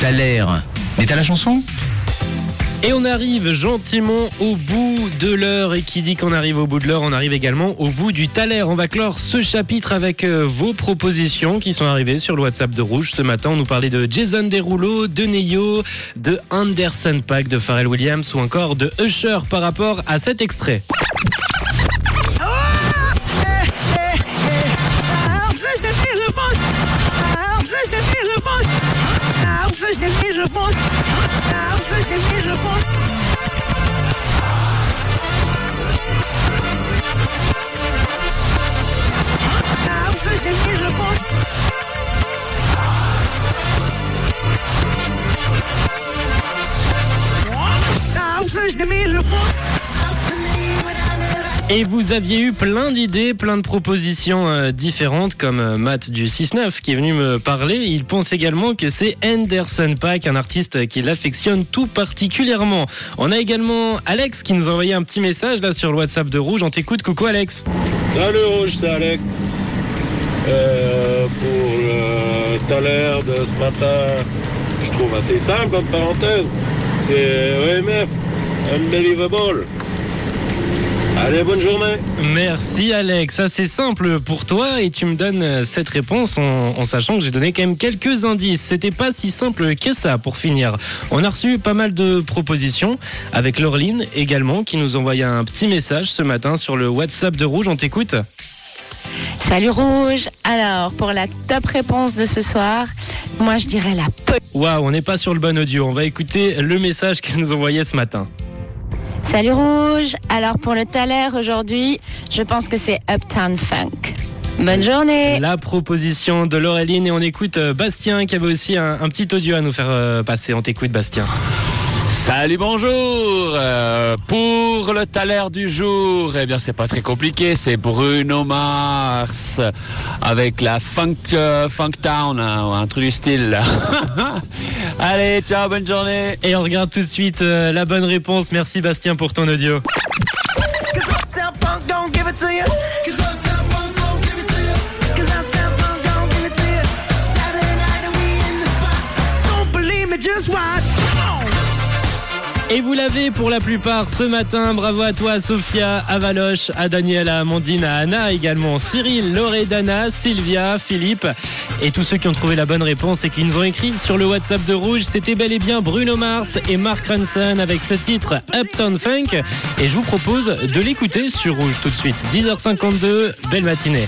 T'as. Mais t'as la chanson Et on arrive gentiment au bout de l'heure. Et qui dit qu'on arrive au bout de l'heure, on arrive également au bout du taler. On va clore ce chapitre avec euh, vos propositions qui sont arrivées sur le WhatsApp de Rouge. Ce matin, on nous parlait de Jason Derulo, de Neyo, de Anderson Pack, de Pharrell Williams ou encore de Usher par rapport à cet extrait. Et vous aviez eu plein d'idées, plein de propositions euh, différentes, comme euh, Matt du 6-9 qui est venu me parler. Il pense également que c'est Anderson Pack, un artiste qui l'affectionne tout particulièrement. On a également Alex qui nous a envoyé un petit message là sur le WhatsApp de Rouge. On t'écoute, coucou Alex. Salut Rouge, c'est Alex. Euh, pour le taler de ce matin, je trouve assez simple comme parenthèse. C'est EMF, Unbelievable. Allez, bonne journée. Merci Alex, ça c'est simple pour toi et tu me donnes euh, cette réponse en, en sachant que j'ai donné quand même quelques indices. C'était pas si simple que ça pour finir. On a reçu pas mal de propositions avec Laureline également qui nous envoyait un petit message ce matin sur le WhatsApp de Rouge. On t'écoute Salut Rouge. Alors, pour la top réponse de ce soir, moi je dirais la. Waouh, on n'est pas sur le bon audio. On va écouter le message qu'elle nous envoyait ce matin. Salut Rouge. Alors, pour le taler aujourd'hui, je pense que c'est Uptown Funk. Bonne journée. La proposition de Laureline et on écoute euh, Bastien qui avait aussi un, un petit audio à nous faire euh, passer. On t'écoute Bastien. Salut, bonjour. Euh, pour le taler du jour, eh bien c'est pas très compliqué, c'est Bruno Mars avec la Funk euh, Funk Town, hein, ou un truc du style. Allez, ciao, bonne journée. Et on regarde tout de suite euh, la bonne réponse. Merci Bastien pour ton audio. Just watch. Et vous l'avez pour la plupart ce matin. Bravo à toi, Sophia, à Valoche, à Daniel, à Amandine, à Anna également, Cyril, Loredana, Sylvia, Philippe et tous ceux qui ont trouvé la bonne réponse et qui nous ont écrit sur le WhatsApp de Rouge. C'était bel et bien Bruno Mars et Mark Ronson avec ce titre Uptown Funk. Et je vous propose de l'écouter sur Rouge tout de suite. 10h52, belle matinée.